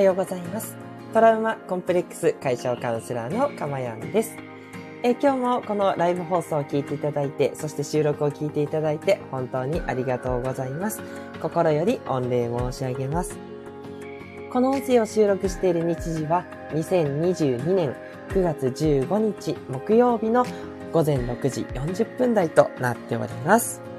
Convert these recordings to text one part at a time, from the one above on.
おはようございます。トラウマコンプレックス解消カウンセラーのかまやんです。え今日もこのライブ放送を聞いていただいて、そして収録を聞いていただいて本当にありがとうございます。心より御礼申し上げます。この音声を収録している日時は2022年9月15日木曜日の午前6時40分台となっております。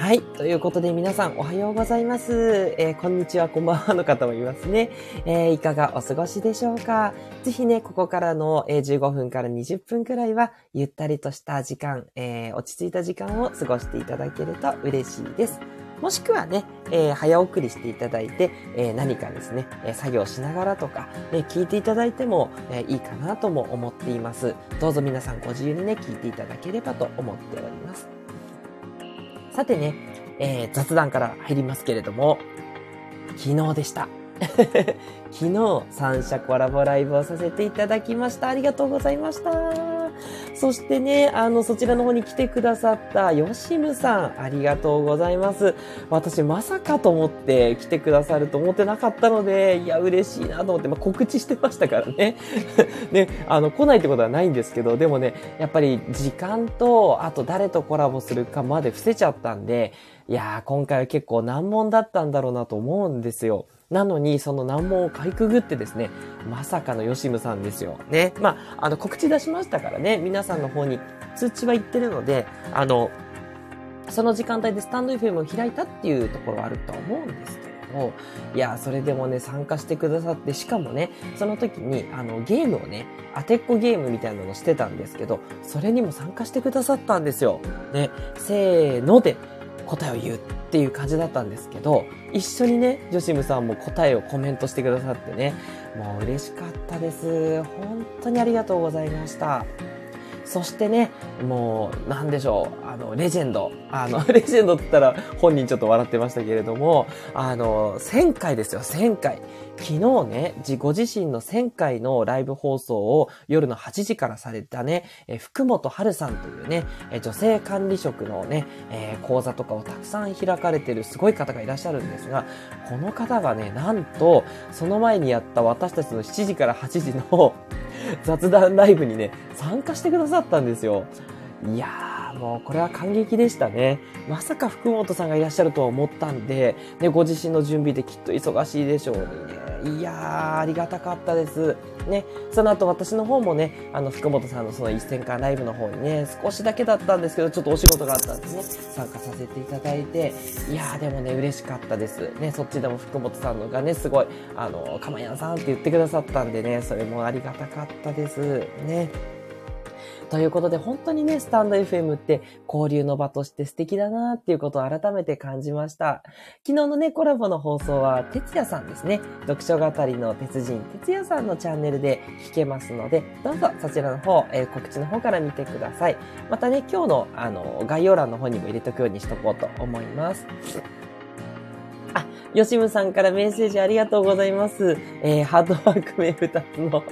はい。ということで皆さんおはようございます。えーこんにちは、こんばんはの方もいますね。えーいかがお過ごしでしょうか？ぜひね、ここからの、えー15分から20分くらいは、ゆったりとした時間、え落ち着いた時間を過ごしていただけると嬉しいです。もしくはね、えー早送りしていただいて、えー何かですね、えー作業しながらとか、ね、聞いていただいても、えいいかなとも思っています。どうぞ皆さんご自由にね、聞いていただければと思っております。さてね、えー雑談から入りますけれども、昨日でした。昨日、三社コラボライブをさせていただきました。ありがとうございました。そしてね、あの、そちらの方に来てくださったヨシムさん、ありがとうございます。私、まさかと思って来てくださると思ってなかったので、いや、嬉しいなと思って、まあ、告知してましたからね。ね、あの、来ないってことはないんですけど、でもね、やっぱり時間と、あと誰とコラボするかまで伏せちゃったんで、いやー、今回は結構難問だったんだろうなと思うんですよ。なのに、その難問をかいくぐってですね、まさかのヨシムさんですよ。ね。まあ、あの、告知出しましたからね、皆さんの方に通知は行ってるので、あの、その時間帯でスタンド FM を開いたっていうところはあると思うんですけども、いや、それでもね、参加してくださって、しかもね、その時に、あの、ゲームをね、当てっこゲームみたいなのをしてたんですけど、それにも参加してくださったんですよ。ね、せーので答えを言うっていう感じだったんですけど、一緒にね、ジョシムさんも答えをコメントしてくださってね、もう嬉しかったです。本当にありがとうございました。そしてね、もう、なんでしょう、あの、レジェンド。あの、レジェンドって言ったら本人ちょっと笑ってましたけれども、あの、1000回ですよ、1000回。昨日ね、自ご自身の1000回のライブ放送を夜の8時からされたね、え福本春さんというね、え女性管理職のね、えー講座とかをたくさん開かれてるすごい方がいらっしゃるんですが、この方がね、なんと、その前にやった私たちの7時から8時の雑談ライブにね、参加してくださったんですよ。いや、もうこれは感激でしたね。まさか福本さんがいらっしゃるとは思ったんで、ね、ご自身の準備できっと忙しいでしょうね。いやー、ありがたかったです。ね、その後私の方もね、あの、福本さんのその一戦間ライブの方にね、少しだけだったんですけど、ちょっとお仕事があったんでね、参加させていただいて、いやー、でもね、嬉しかったです。ね、そっちでも福本さんのがね、すごい、あの、かまやんさんって言ってくださったんでね、それもありがたかったです。ね。ということで、本当にね、スタンド FM って交流の場として素敵だなっていうことを改めて感じました。昨日のね、コラボの放送は、哲也さんですね。読書語りの鉄人、哲也さんのチャンネルで聞けますので、どうぞそちらの方、えー告知の方から見てください。またね、今日の、あの、概要欄の方にも入れとくようにしとこうと思います。あ、ヨシムさんからメッセージありがとうございます。えーハードワーク名2つの、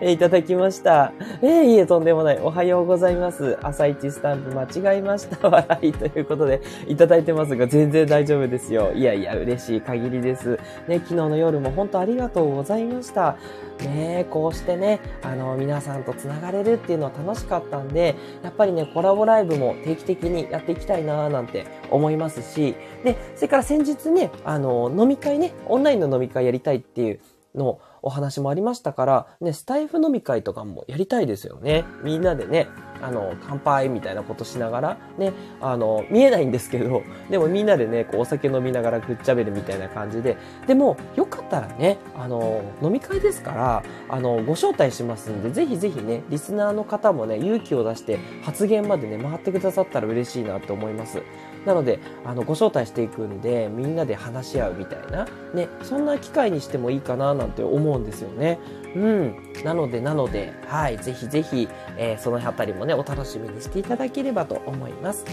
えーいただきました。えーいえ、とんでもない。おはようございます。朝一スタンプ間違えました。笑いということで、いただいてますが、全然大丈夫ですよ。いやいや、嬉しい限りです。ね、昨日の夜も本当ありがとうございました。ねこうしてね、あの、皆さんと繋がれるっていうのは楽しかったんで、やっぱりね、コラボライブも定期的にやっていきたいなーなんて思いますし、で、それから先日ね、あの、飲み会ね、オンラインの飲み会やりたいっていうのお話もありましたから、ね、スタイフ飲み会とかもやりたいですよね。みんなでね、あの、乾杯みたいなことしながら、ね、あの、見えないんですけど、でもみんなでね、こうお酒飲みながらぐっちゃべるみたいな感じで、でも、よかったらね、あの、飲み会ですから、あの、ご招待しますんで、ぜひぜひね、リスナーの方もね、勇気を出して発言までね、回ってくださったら嬉しいなと思います。なので、あの、ご招待していくんで、みんなで話し合うみたいな、ね、そんな機会にしてもいいかななんて思うんですよね。うん。なので、なので、はい、ぜひぜひ、えーその辺りもね、お楽しみにしていただければと思います。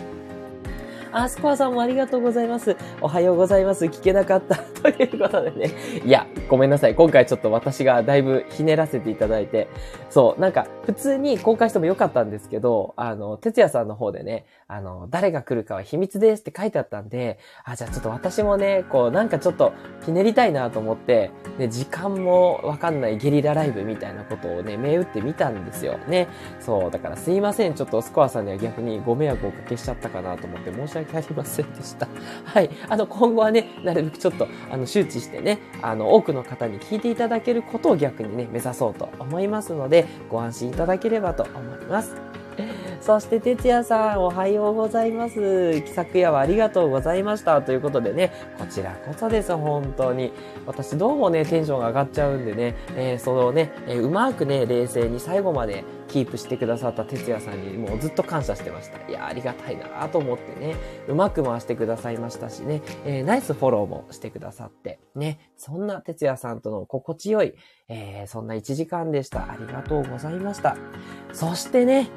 あ、スコアさんもありがとうございます。おはようございます。聞けなかった。ということでね。いや、ごめんなさい。今回ちょっと私がだいぶひねらせていただいて。そう、なんか、普通に公開してもよかったんですけど、あの、哲也さんの方でね、あの、誰が来るかは秘密ですって書いてあったんで、あ、じゃあちょっと私もね、こう、なんかちょっとひねりたいなと思って、ね、時間もわかんないゲリラライブみたいなことをね、銘打ってみたんですよ。ね。そう、だからすいません。ちょっとスコアさんには逆にご迷惑をおかけしちゃったかなと思って申し訳ありませんでした。はい。あの、今後はね、なるべくちょっと、あの、周知してね、あの、多くの方に聞いていただけることを逆にね、目指そうと思いますので、ご安心いただければと思います。そして、哲也さん、おはようございます。昨夜はありがとうございました。ということでね、こちらこそです、本当に。私、どうもね、テンションが上がっちゃうんでね、えー、そのね、えー、うまくね、冷静に最後までキープしてくださった哲也さんにもうずっと感謝してました。いや、ありがたいなと思ってね、うまく回してくださいましたしね、えー、ナイスフォローもしてくださって、ね、そんな哲也さんとの心地よい、えー、そんな1時間でした。ありがとうございました。そしてね、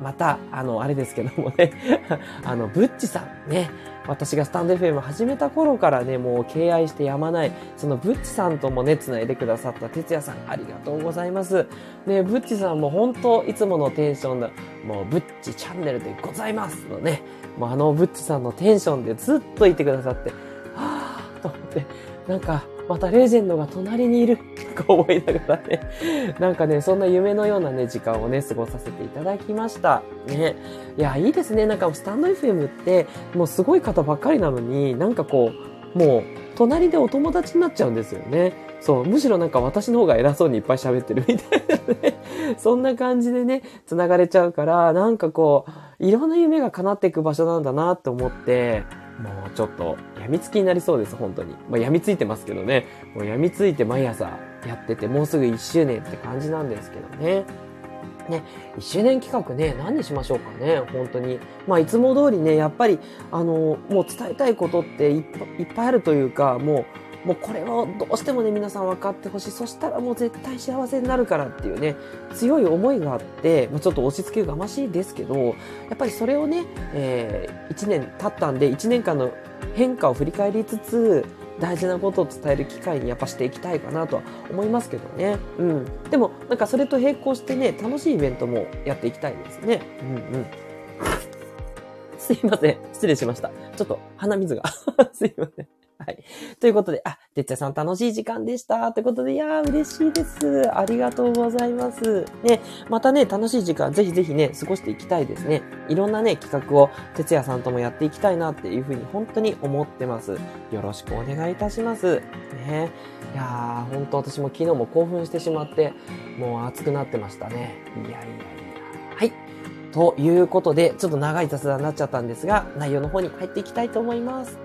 また、あの、あれですけどもね、あの、ブッチさん。ね、私がスタンド FM 始めた頃からね、もう敬愛してやまない、そのブッチさんともね、繋いでくださった哲也さん、ありがとうございます。ね、ブッチさんも本当、いつものテンションだ、もう、ブッチチャンネルでございますのね、もうあのブッチさんのテンションでずっといてくださって、はぁーと思って、なんか、またレジェンドが隣にいる、とか思いながらね、なんかね、そんな夢のようなね、時間をね、過ごさせていただきました。ね。いや、いいですね。なんかスタンド FM って、もうすごい方ばっかりなのに、なんかこう、もう、隣でお友達になっちゃうんですよね。そう、むしろなんか私の方が偉そうにいっぱい喋ってるみたいなね。そんな感じでね、繋がれちゃうから、なんかこう、いろんな夢が叶っていく場所なんだなって思って、もうちょっと病みつきになりそうです、本当に。まあ病みついてますけどね。もう病みついて毎朝やってて、もうすぐ1周年って感じなんですけどね。ね、1周年企画ね、何にしましょうかね、本当に。まあ、いつも通りね、やっぱり、あの、もう伝えたいことっていっぱいあるというか、もう、もうこれをどうしてもね、皆さん分かってほしい。そしたらもう絶対幸せになるからっていうね、強い思いがあって、まあ、ちょっと押し付けがましいですけど、やっぱりそれをね、えー、1年経ったんで、1年間の変化を振り返りつつ、大事なことを伝える機会にやっぱしていきたいかなとは思いますけどね。うん。でも、なんかそれと並行してね、楽しいイベントもやっていきたいですね。うんうん。すいません。失礼しました。ちょっと鼻水が。すいません。はい。ということで、あ、てっちゃさん楽しい時間でした。ということで、いやー嬉しいです。ありがとうございます。ね、またね、楽しい時間、ぜひぜひね、過ごしていきたいですね。いろんなね、企画を、てつやさんともやっていきたいなっていうふうに、本当に思ってます。よろしくお願いいたします。ね。いやー、本当私も昨日も興奮してしまって、もう熱くなってましたね。いやいやいや。はい。ということで、ちょっと長い雑談になっちゃったんですが、内容の方に入っていきたいと思います。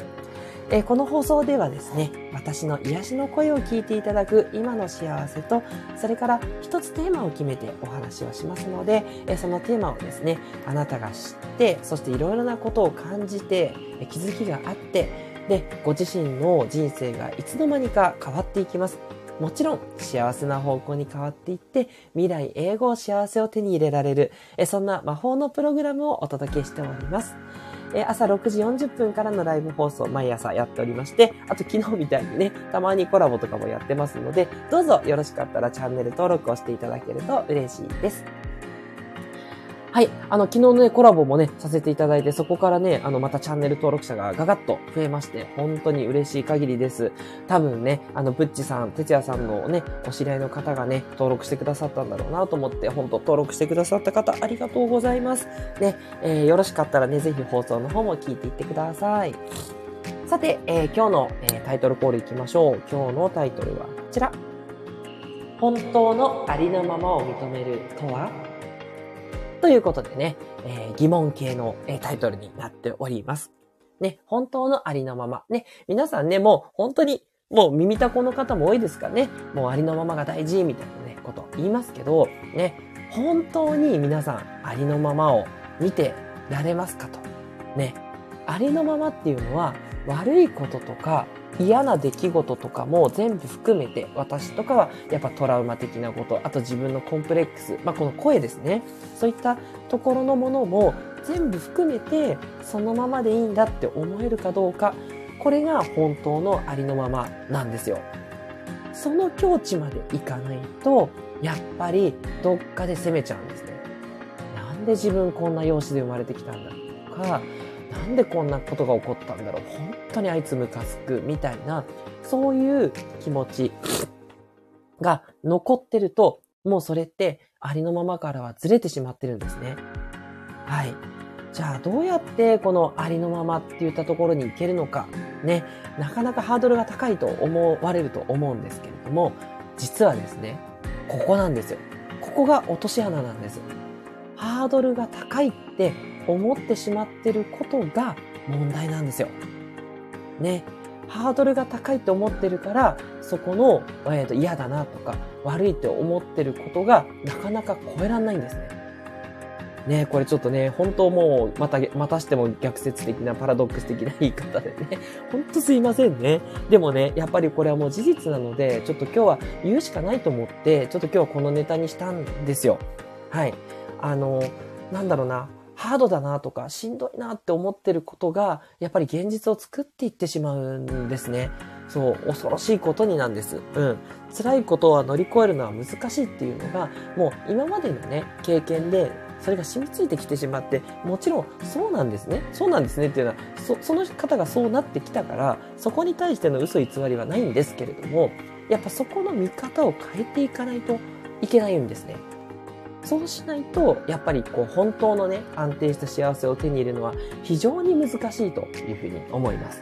えー、この放送ではですね、私の癒しの声を聞いていただく今の幸せと、それから一つテーマを決めてお話をしますので、えー、そのテーマをですね、あなたが知って、そしていろいろなことを感じて、気づきがあって、で、ご自身の人生がいつの間にか変わっていきます。もちろん幸せな方向に変わっていって未来英語幸せを手に入れられるそんな魔法のプログラムをお届けしております。え朝6時40分からのライブ放送毎朝やっておりまして、あと昨日みたいにね、たまにコラボとかもやってますので、どうぞよろしかったらチャンネル登録をしていただけると嬉しいです。はい。あの、昨日のね、コラボもね、させていただいて、そこからね、あの、またチャンネル登録者がガガッと増えまして、本当に嬉しい限りです。多分ね、あの、ブッチさん、哲也さんのね、お知り合いの方がね、登録してくださったんだろうなと思って、本当登録してくださった方、ありがとうございます。ね、えー、よろしかったらね、ぜひ放送の方も聞いていってください。さて、えー、今日の、えー、タイトルコールいきましょう。今日のタイトルはこちら。本当のありのままを認めるとは？ということでね、えー、疑問系の、えー、タイトルになっております。ね、本当のありのまま。ね、皆さんね、もう本当に、もう耳たこの方も多いですからね、もうありのままが大事、みたいなね、こと言いますけど、ね、本当に皆さんありのままを見てられますかと。ね、ありのままっていうのは悪いこととか嫌な出来事とかも全部含めて、私とかはやっぱトラウマ的なこと、あと自分のコンプレックス、まあこの声ですね。そういったところのものも全部含めて、そのままでいいんだって思えるかどうか、これが本当のありのままなんですよ。その境地までいかないと、やっぱりどっかで責めちゃうんですね。なんで自分こんな容姿で生まれてきたんだとか、なんでこんなことが起こったんだろう本当にあいつムカつくみたいな、そういう気持ちが残ってると、もうそれってありのままからはずれてしまってるんですね。はい。じゃあどうやってこのありのままって言ったところに行けるのか。ね。なかなかハードルが高いと思われると思うんですけれども、実はですね、ここなんですよ。ここが落とし穴なんです。ハードルが高いって思ってしまってることが問題なんですよ。ね。ハードルが高いと思ってるから、そこの、えー、と嫌だなとか悪いって思ってることがなかなか超えらんないんですね。ねこれちょっとね、本当もう、また、またしても逆説的なパラドックス的な言い方でね、ほんとすいませんね。でもね、やっぱりこれはもう事実なので、ちょっと今日は言うしかないと思って、ちょっと今日はこのネタにしたんですよ。はい。あの、なんだろうな。ハードだなとか、しんどいなって思ってることが、やっぱり現実を作っていってしまうんですね。そう、恐ろしいことになんです。うん。辛いことは乗り越えるのは難しいっていうのが、もう今までのね、経験で、それが染みついてきてしまって、もちろんそうなんですね。そうなんですねっていうのは、そその方がそうなってきたから、そこに対しての嘘偽りはないんですけれども、やっぱそこの見方を変えていかないといけないんですね。そうしないと、やっぱりこう本当のね、安定した幸せを手に入れるのは非常に難しいというふうに思います。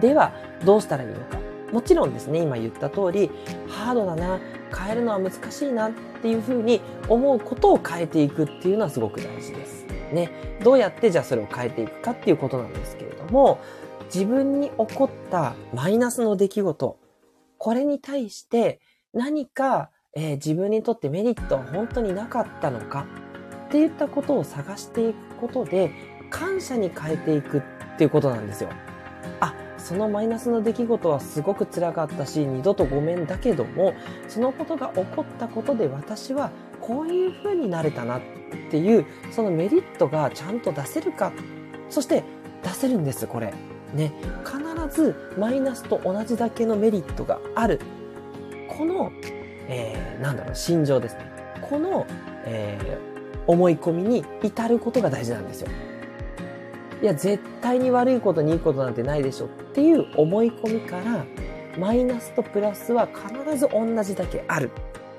では、どうしたらいいのか。もちろんですね、今言った通り、ハードだな、変えるのは難しいなっていうふうに思うことを変えていくっていうのはすごく大事です。ね。どうやってじゃあそれを変えていくかっていうことなんですけれども、自分に起こったマイナスの出来事、これに対して何かえー、自分にとってメリットは本当になかったのか？っていったことを探していくことで感謝に変えていくっていうことなんですよ。あ、そのマイナスの出来事はすごく辛かったし、二度とごめんだけども、そのことが起こったことで私はこういう風になれたなっていう、そのメリットがちゃんと出せるか？そして出せるんです、これ。ね。必ずマイナスと同じだけのメリットがある。このえー、なんだろう、心情ですね。この、えー、思い込みに至ることが大事なんですよ。いや、絶対に悪いことにいいことなんてないでしょっていう思い込みから、マイナスとプラスは必ず同じだけある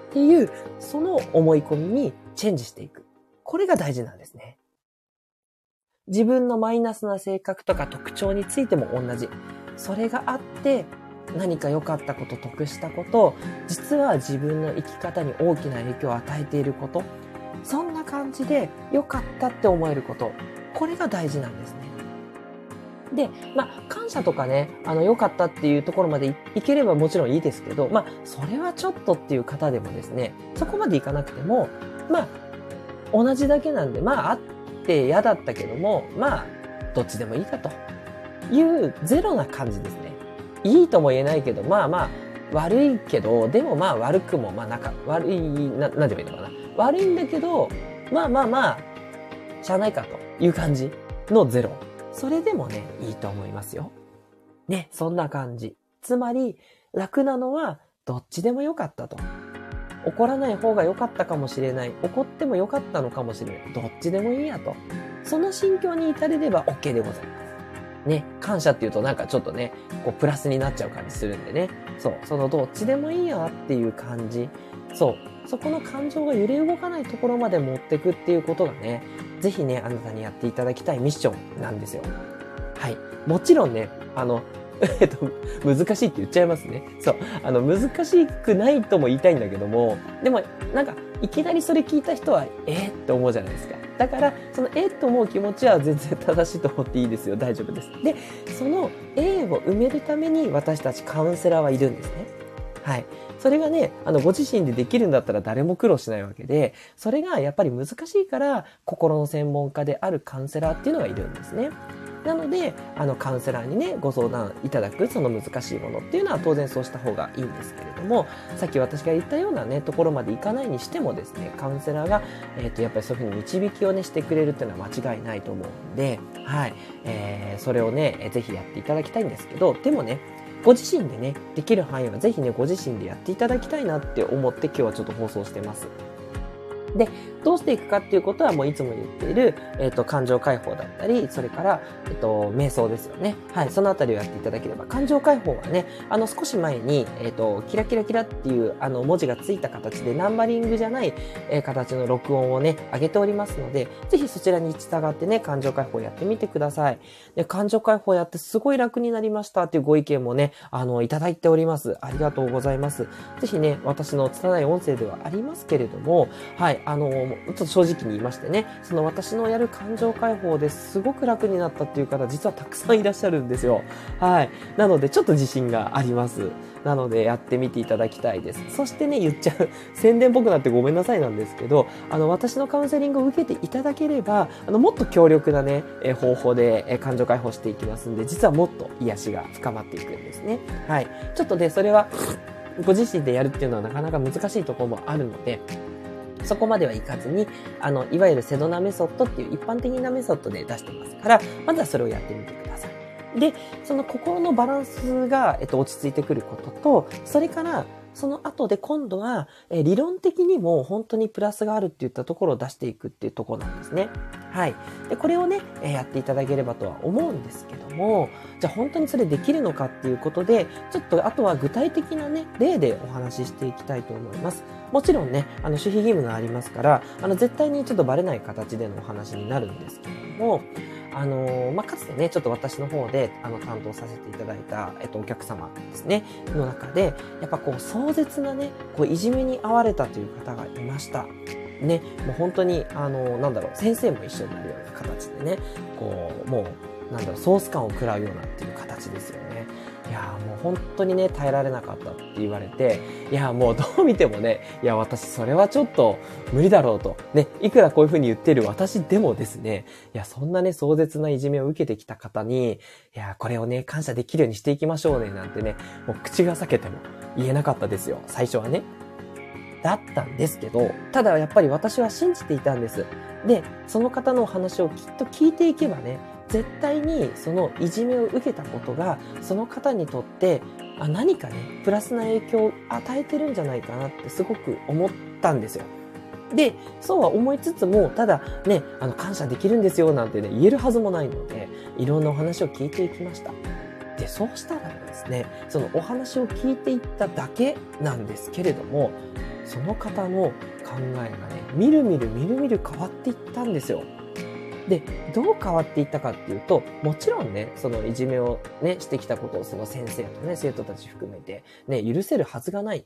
っていう、その思い込みにチェンジしていく。これが大事なんですね。自分のマイナスな性格とか特徴についても同じ。それがあって、何か良かったこと、得したこと、実は自分の生き方に大きな影響を与えていること、そんな感じで良かったって思えること、これが大事なんですね。で、まあ、感謝とかね、あの、良かったっていうところまでいければもちろんいいですけど、まあ、それはちょっとっていう方でもですね、そこまでいかなくても、まあ、同じだけなんで、まあ、あって嫌だったけども、まあ、どっちでもいいかというゼロな感じですね。いいとも言えないけど、まあまあ、悪いけど、でもまあ悪くも、まあなんか悪い、な、なんて言えばいいのかな。悪いんだけど、まあまあまあ、しゃあないかという感じのゼロ。それでもね、いいと思いますよ。ね、そんな感じ。つまり、楽なのは、どっちでもよかったと。怒らない方が良かったかもしれない。怒っても良かったのかもしれない。どっちでもいいやと。その心境に至れれば OK でございます。ね、感謝っていうとなんかちょっとね、こうプラスになっちゃう感じするんでね。そう、そのどっちでもいいやっていう感じ。そう、そこの感情が揺れ動かないところまで持ってくっていうことがね、ぜひね、あなたにやっていただきたいミッションなんですよ。はい。もちろんね、あの、えっと、難しいって言っちゃいますね。そう。あの、難しくないとも言いたいんだけども、でも、なんか、いきなりそれ聞いた人は、えー、って思うじゃないですか。だから、そのえっと思う気持ちは全然正しいと思っていいですよ。大丈夫です。で、そのえを埋めるために私たちカウンセラーはいるんですね。はい。それがね、あの、ご自身でできるんだったら誰も苦労しないわけで、それがやっぱり難しいから、心の専門家であるカウンセラーっていうのがいるんですね。なので、あの、カウンセラーにね、ご相談いただく、その難しいものっていうのは当然そうした方がいいんですけれども、さっき私が言ったようなね、ところまでいかないにしてもですね、カウンセラーが、えっ、と、やっぱりそういうふうに導きをね、してくれるっていうのは間違いないと思うんで、はい、えー、それをね、ぜひやっていただきたいんですけど、でもね、ご自身でね、できる範囲はぜひね、ご自身でやっていただきたいなって思って今日はちょっと放送してます。で、どうしていくかっていうことはもういつも言っている、えっ、ー、と、感情解放だったり、それから、えっ、ー、と、瞑想ですよね。はい、そのあたりをやっていただければ、感情解放はね、あの、少し前に、えっ、ー、と、キラキラキラっていう、あの、文字がついた形で、ナンバリングじゃない、え形の録音をね、上げておりますので、ぜひそちらに従ってね、感情解放やってみてください。で、感情解放やってすごい楽になりましたっていうご意見もね、あの、いただいております。ありがとうございます。ぜひね、私の拙い音声ではありますけれども、はい、あの、ちょっと正直に言いましてね、その私のやる感情解放ですごく楽になったっていう方、実はたくさんいらっしゃるんですよ。はい。なので、ちょっと自信があります。なので、やってみていただきたいです。そしてね、言っちゃう、宣伝っぽくなってごめんなさいなんですけど、あの、私のカウンセリングを受けていただければ、あの、もっと強力なね、え方法で、え感情解放していきますんで、実はもっと癒しが深まっていくんですね。はい。ちょっとね、それは、ご自身でやるっていうのはなかなか難しいところもあるので、そこまではいかずに、あの、いわゆるセドナメソッドっていう一般的なメソッドで出してますから、まずはそれをやってみてください。で、その心のバランスが、えっと、落ち着いてくることと、それから、その後で今度は、え理論的にも本当にプラスがあるっていったところを出していくっていうところなんですね。はい。で、これをね、えやっていただければとは思うんですけども、じゃあ本当にそれできるのかっていうことで、ちょっとあとは具体的なね、例でお話ししていきたいと思います。もちろんね、あの、守秘義務がありますから、あの、絶対にちょっとバレない形でのお話になるんですけれども、あの、まあ、かつてね、ちょっと私の方で、あの、担当させていただいた、えっと、お客様ですね、の中で、やっぱこう、壮絶なね、こう、いじめに遭われたという方がいました。ね、もう本当に、あの、なんだろう、先生も一緒になるような形でね、こう、もう、なんだろう、ソース感を食らうようなっていう形ですよね。いやもう本当にね、耐えられなかったって言われて、いやもうどう見てもね、いや私それはちょっと無理だろうと。ね、いくらこういう風に言ってる私でもですね、いやそんなね、壮絶ないじめを受けてきた方に、いやこれをね、感謝できるようにしていきましょうね、なんてね、もう口が裂けても言えなかったですよ、最初はね。だったんですけど、ただやっぱり私は信じていたんです。で、その方のお話をきっと聞いていけばね、絶対にそのいじめを受けたことがその方にとってあ何かねプラスな影響を与えてるんじゃないかなってすごく思ったんですよ。で、そうは思いつつも、ただね、あの、感謝できるんですよなんてね、言えるはずもないので、いろんなお話を聞いていきました。で、そうしたらですね、そのお話を聞いていっただけなんですけれども、その方の考えがね、みるみるみるみる変わっていったんですよ。で、どう変わっていったかっていうと、もちろんね、そのいじめをね、してきたことをその先生とね、生徒たち含めてね、許せるはずがない。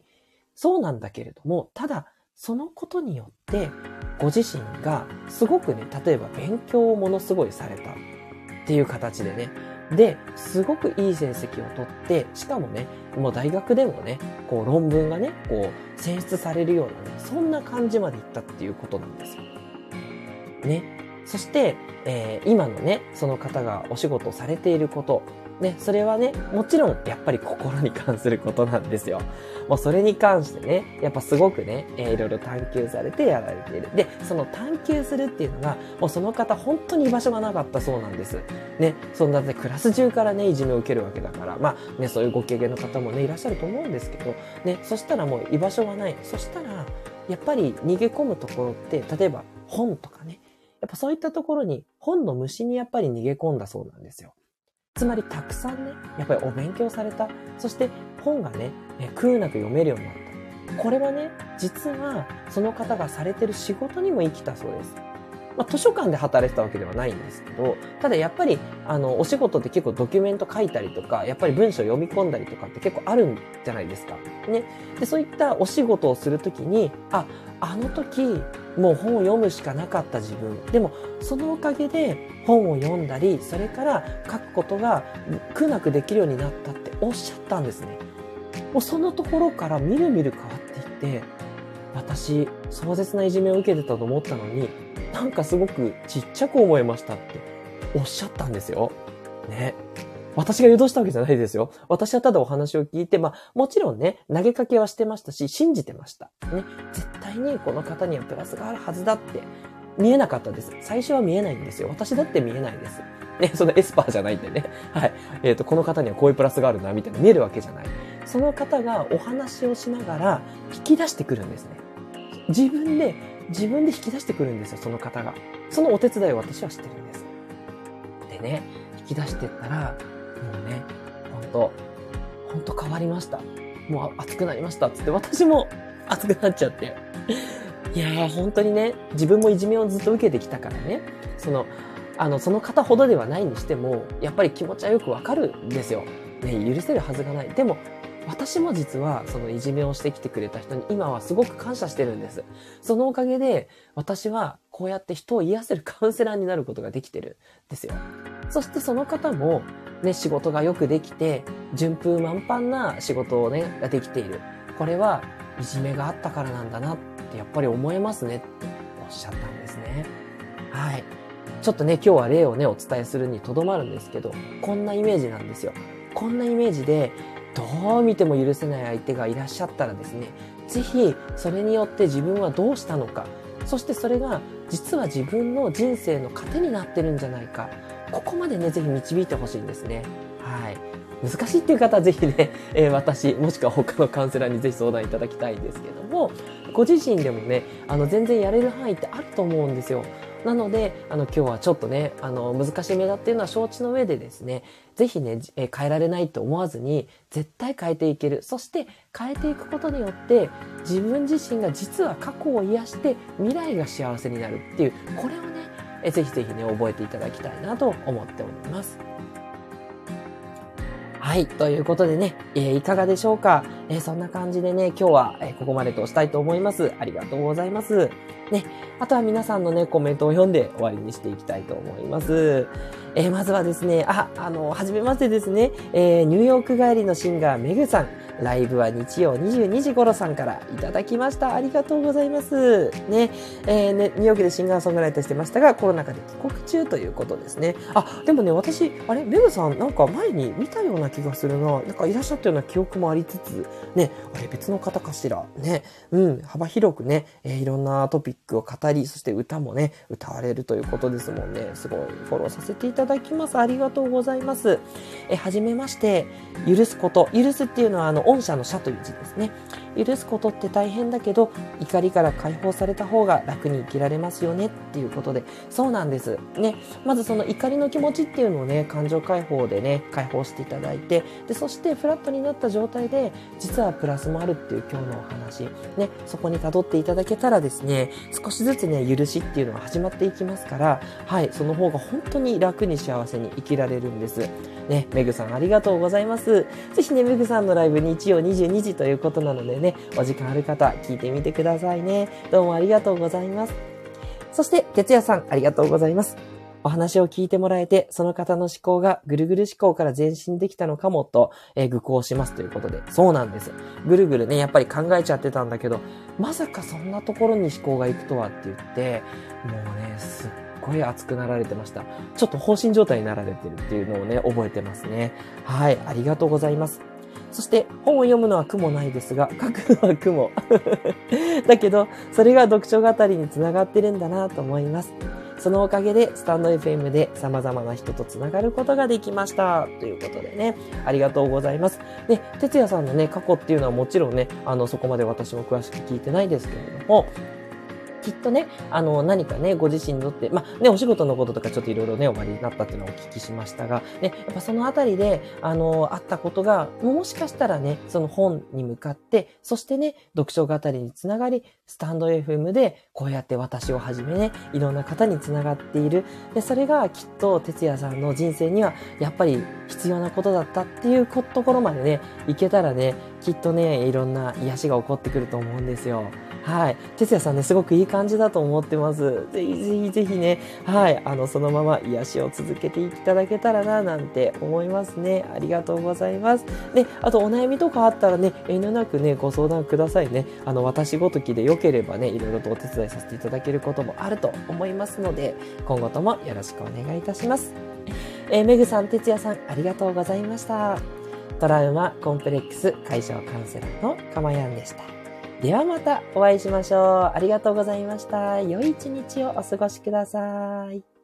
そうなんだけれども、ただ、そのことによって、ご自身がすごくね、例えば勉強をものすごいされたっていう形でね、で、すごくいい成績を取って、しかもね、もう大学でもね、こう論文がね、こう選出されるようなね、そんな感じまでいったっていうことなんですよ。ね。そして、えー、今のね、その方がお仕事されていること、ね、それはね、もちろんやっぱり心に関することなんですよ。もうそれに関してね、やっぱすごくね、えー、いろいろ探求されてやられている。で、その探求するっていうのが、もうその方本当に居場所がなかったそうなんです。ね、そんなね、クラス中からね、いじめを受けるわけだから、まあね、そういうご経験の方もね、いらっしゃると思うんですけど、ね、そしたらもう居場所がない。そしたら、やっぱり逃げ込むところって、例えば本とかね、やっぱそういったところに本の虫にやっぱり逃げ込んだそうなんですよ。つまりたくさんね、やっぱりお勉強された。そして本がね、空なく読めるようになった。これはね、実はその方がされてる仕事にも生きたそうです。まあ、図書館で働いてたわけではないんですけど、ただやっぱり、あの、お仕事って結構ドキュメント書いたりとか、やっぱり文章読み込んだりとかって結構あるんじゃないですか。ね。で、そういったお仕事をするときに、あ、あの時、もう本を読むしかなかった自分。でも、そのおかげで本を読んだり、それから書くことが苦なくできるようになったっておっしゃったんですね。もうそのところからみるみる変わっていって、私、壮絶ないじめを受けてたと思ったのに、なんかすごくちっちゃく思えましたっておっしゃったんですよ。ね。私が誘導したわけじゃないですよ。私はただお話を聞いて、まあ、もちろんね、投げかけはしてましたし、信じてました。ね。絶対にこの方にはプラスがあるはずだって、見えなかったです。最初は見えないんですよ。私だって見えないです。ね、そのエスパーじゃないんでね。はい。えっ、と、この方にはこういうプラスがあるな、みたいな見えるわけじゃない。その方がお話をしながら引き出してくるんですね。自分で、自分で引き出してくるんですよ、その方が。そのお手伝いを私はしてるんです。でね、引き出してったら、もうね、ほんと、ほんと変わりました。もう熱くなりましたつって、私も 熱くなっちゃって。いやー、本当にね、自分もいじめをずっと受けてきたからね、その、あの、その方ほどではないにしても、やっぱり気持ちはよくわかるんですよ。ね、許せるはずがない。でも、私も実はそのいじめをしてきてくれた人に今はすごく感謝してるんです。そのおかげで私はこうやって人を癒せるカウンセラーになることができてるんですよ。そしてその方もね、仕事がよくできて順風満帆な仕事をね、ができている。これはいじめがあったからなんだなってやっぱり思えますねっておっしゃったんですね。はい。ちょっとね、今日は例をね、お伝えするにとどまるんですけど、こんなイメージなんですよ。こんなイメージで、どう見ても許せない相手がいらっしゃったらですね、ぜひそれによって自分はどうしたのか、そしてそれが実は自分の人生の糧になってるんじゃないか、ここまでね、ぜひ導いてほしいんですね。はい。難しいっていう方はぜひね、えー、私、もしくは他のカウンセラーにぜひ相談いただきたいんですけども、ご自身でもね、あの、全然やれる範囲ってあると思うんですよ。なので、あの、今日はちょっとね、あの、難しい目だっていうのは承知の上でですね、ぜひね、えー変えられないと思わずに、絶対変えていける。そして、変えていくことによって、自分自身が実は過去を癒して、未来が幸せになるっていう、これをね、えーぜひぜひね、覚えていただきたいなと思っております。はい。ということでね、えーいかがでしょうか、えーそんな感じでね、今日は、えここまでとしたいと思います。ありがとうございます。ね、あとは皆さんのね、コメントを読んで終わりにしていきたいと思います。えーまずはですね、あ、あの、はじめましてですね、えニューヨーク帰りのシンガーメグさん、ライブは日曜22時頃さんからいただきました。ありがとうございます。ね、えーね、ニューヨークでシンガーソングライターしてましたが、コロナ禍で帰国中ということですね。あ、でもね、私、あれ、メグさん、なんか前に見たような気がするな。なんかいらっしゃったような記憶もありつつ、ね、あれ、別の方かしら。ね、うん、幅広くね、えーいろんなトピックを語り、そして歌もね、歌われるということですもんね。すごいフォローさせていただきます。ありがとうございます。えーはじめまして、許すこと。許すっていうのは、あの、御社の社という字ですね。許すことって大変だけど、怒りから解放された方が楽に生きられますよねっていうことで、そうなんです。ね、まずその怒りの気持ちっていうのをね、感情解放でね、解放していただいて、で、そしてフラットになった状態で、実はプラスもあるっていう今日のお話、ね、そこに辿っていただけたらですね、少しずつね、許しっていうのが始まっていきますから、はい、その方が本当に楽に幸せに生きられるんです。ね、メグさんありがとうございます。ぜひね、メグさんのライブ日曜22時ということなのでね、お時間ある方、聞いてみてくださいね。どうもありがとうございます。そして、哲也さん、ありがとうございます。お話を聞いてもらえて、その方の思考がぐるぐる思考から前進できたのかもと、えー、愚行しますということで、そうなんです。ぐるぐるね、やっぱり考えちゃってたんだけど、まさかそんなところに思考が行くとはって言って、もうね、すっごい熱くなられてました。ちょっと放心状態になられてるっていうのをね、覚えてますね。はい、ありがとうございます。そして本を読むのは苦もないですが、書くのは苦も。だけど、それが読書語りにつながってるんだなと思います。そのおかげで、スタンド FM で様々な人とつながることができました。ということでね、ありがとうございます。で、哲也さんのね、過去っていうのはもちろんね、あの、そこまで私も詳しく聞いてないですけれども、きっとね、あの、何かね、ご自身にとって、まあね、お仕事のこととかちょっといろいろね、お割りになったっていうのをお聞きしましたが、ね、やっぱそのあたりで、あの、あったことが、もしかしたらね、その本に向かって、そしてね、読書語りにつながり、スタンド FM で、こうやって私をはじめね、いろんな方につながっている。で、それがきっと、哲也さんの人生には、やっぱり必要なことだったっていうところまでね、いけたらね、きっとね、いろんな癒しが起こってくると思うんですよ。はい。哲也さんね、すごくいい感じだと思ってます。ぜひぜひぜひね、はい。あの、そのまま癒しを続けていただけたらな、なんて思いますね。ありがとうございます。で、あとお悩みとかあったらね、遠慮なくね、ご相談くださいね。あの、私ごときで良ければね、いろいろとお手伝いさせていただけることもあると思いますので、今後ともよろしくお願いいたします。えー、メグさん、哲也さん、ありがとうございました。トラウマコンプレックス解消カウンセラーのかまやんでした。ではまたお会いしましょう。ありがとうございました。良い一日をお過ごしください。